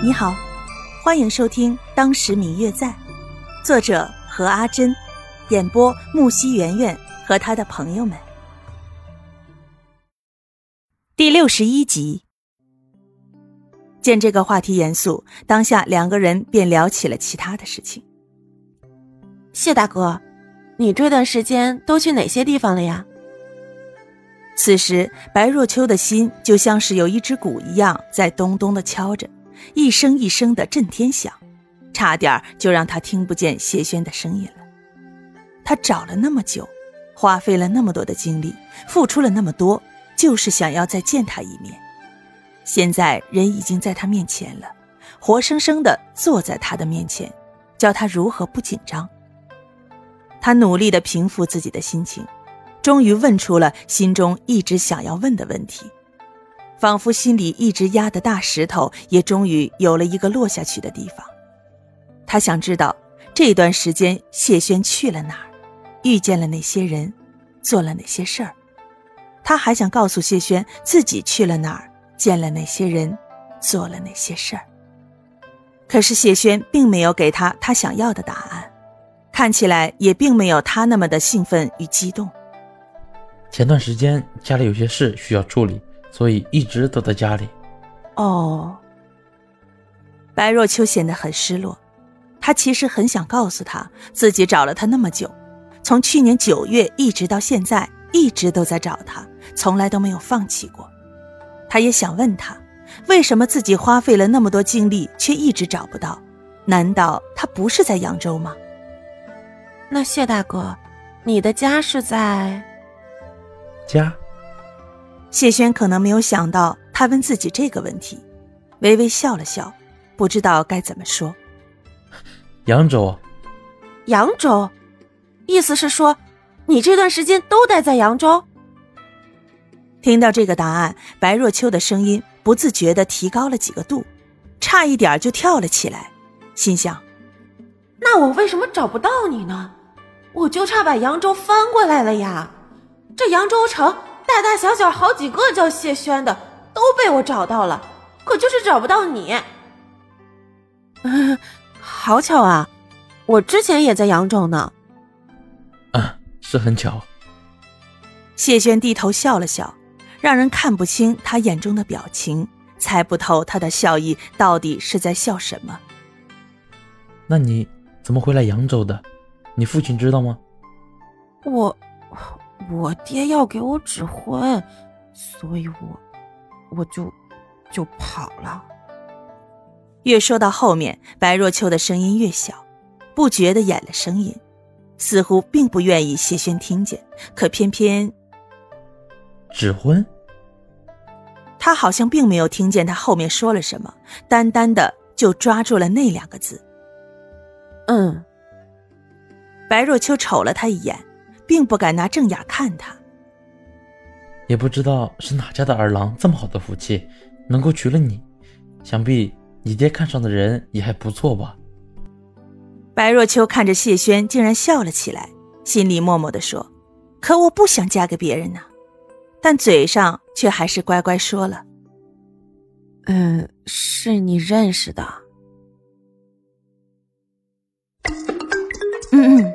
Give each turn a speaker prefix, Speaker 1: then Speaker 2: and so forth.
Speaker 1: 你好，欢迎收听《当时明月在》，作者何阿珍，演播木西圆圆和他的朋友们。第六十一集。见这个话题严肃，当下两个人便聊起了其他的事情。
Speaker 2: 谢大哥，你这段时间都去哪些地方了呀？
Speaker 1: 此时，白若秋的心就像是有一只鼓一样，在咚咚的敲着。一声一声的震天响，差点就让他听不见谢轩的声音了。他找了那么久，花费了那么多的精力，付出了那么多，就是想要再见他一面。现在人已经在他面前了，活生生的坐在他的面前，叫他如何不紧张？他努力的平复自己的心情，终于问出了心中一直想要问的问题。仿佛心里一直压的大石头，也终于有了一个落下去的地方。他想知道这段时间谢轩去了哪儿，遇见了哪些人，做了哪些事儿。他还想告诉谢轩自己去了哪儿，见了哪些人，做了哪些事儿。可是谢轩并没有给他他想要的答案，看起来也并没有他那么的兴奋与激动。
Speaker 3: 前段时间家里有些事需要处理。所以一直都在家里。
Speaker 1: 哦，白若秋显得很失落。他其实很想告诉他自己找了他那么久，从去年九月一直到现在，一直都在找他，从来都没有放弃过。他也想问他，为什么自己花费了那么多精力，却一直找不到？难道他不是在扬州吗？
Speaker 2: 那谢大哥，你的家是在？
Speaker 3: 家。
Speaker 1: 谢轩可能没有想到他问自己这个问题，微微笑了笑，不知道该怎么说。
Speaker 3: 扬州，
Speaker 2: 扬州，意思是说，你这段时间都待在扬州。
Speaker 1: 听到这个答案，白若秋的声音不自觉的提高了几个度，差一点就跳了起来，心想：
Speaker 2: 那我为什么找不到你呢？我就差把扬州翻过来了呀！这扬州城。大大小小好几个叫谢轩的都被我找到了，可就是找不到你。好巧啊！我之前也在扬州呢。
Speaker 3: 啊，是很巧。
Speaker 1: 谢轩低头笑了笑，让人看不清他眼中的表情，猜不透他的笑意到底是在笑什么。
Speaker 3: 那你怎么会来扬州的？你父亲知道吗？
Speaker 2: 我。我爹要给我指婚，所以我我就就跑了。
Speaker 1: 越说到后面，白若秋的声音越小，不觉的掩了声音，似乎并不愿意谢轩听见。可偏偏
Speaker 3: 指婚，
Speaker 1: 他好像并没有听见他后面说了什么，单单的就抓住了那两个字。
Speaker 2: 嗯，
Speaker 1: 白若秋瞅了他一眼。并不敢拿正眼看他，
Speaker 3: 也不知道是哪家的儿郎这么好的福气，能够娶了你。想必你爹看上的人也还不错吧？
Speaker 1: 白若秋看着谢轩，竟然笑了起来，心里默默的说：“可我不想嫁给别人呢。”但嘴上却还是乖乖说了：“
Speaker 2: 嗯，是你认识的。”
Speaker 1: 嗯嗯。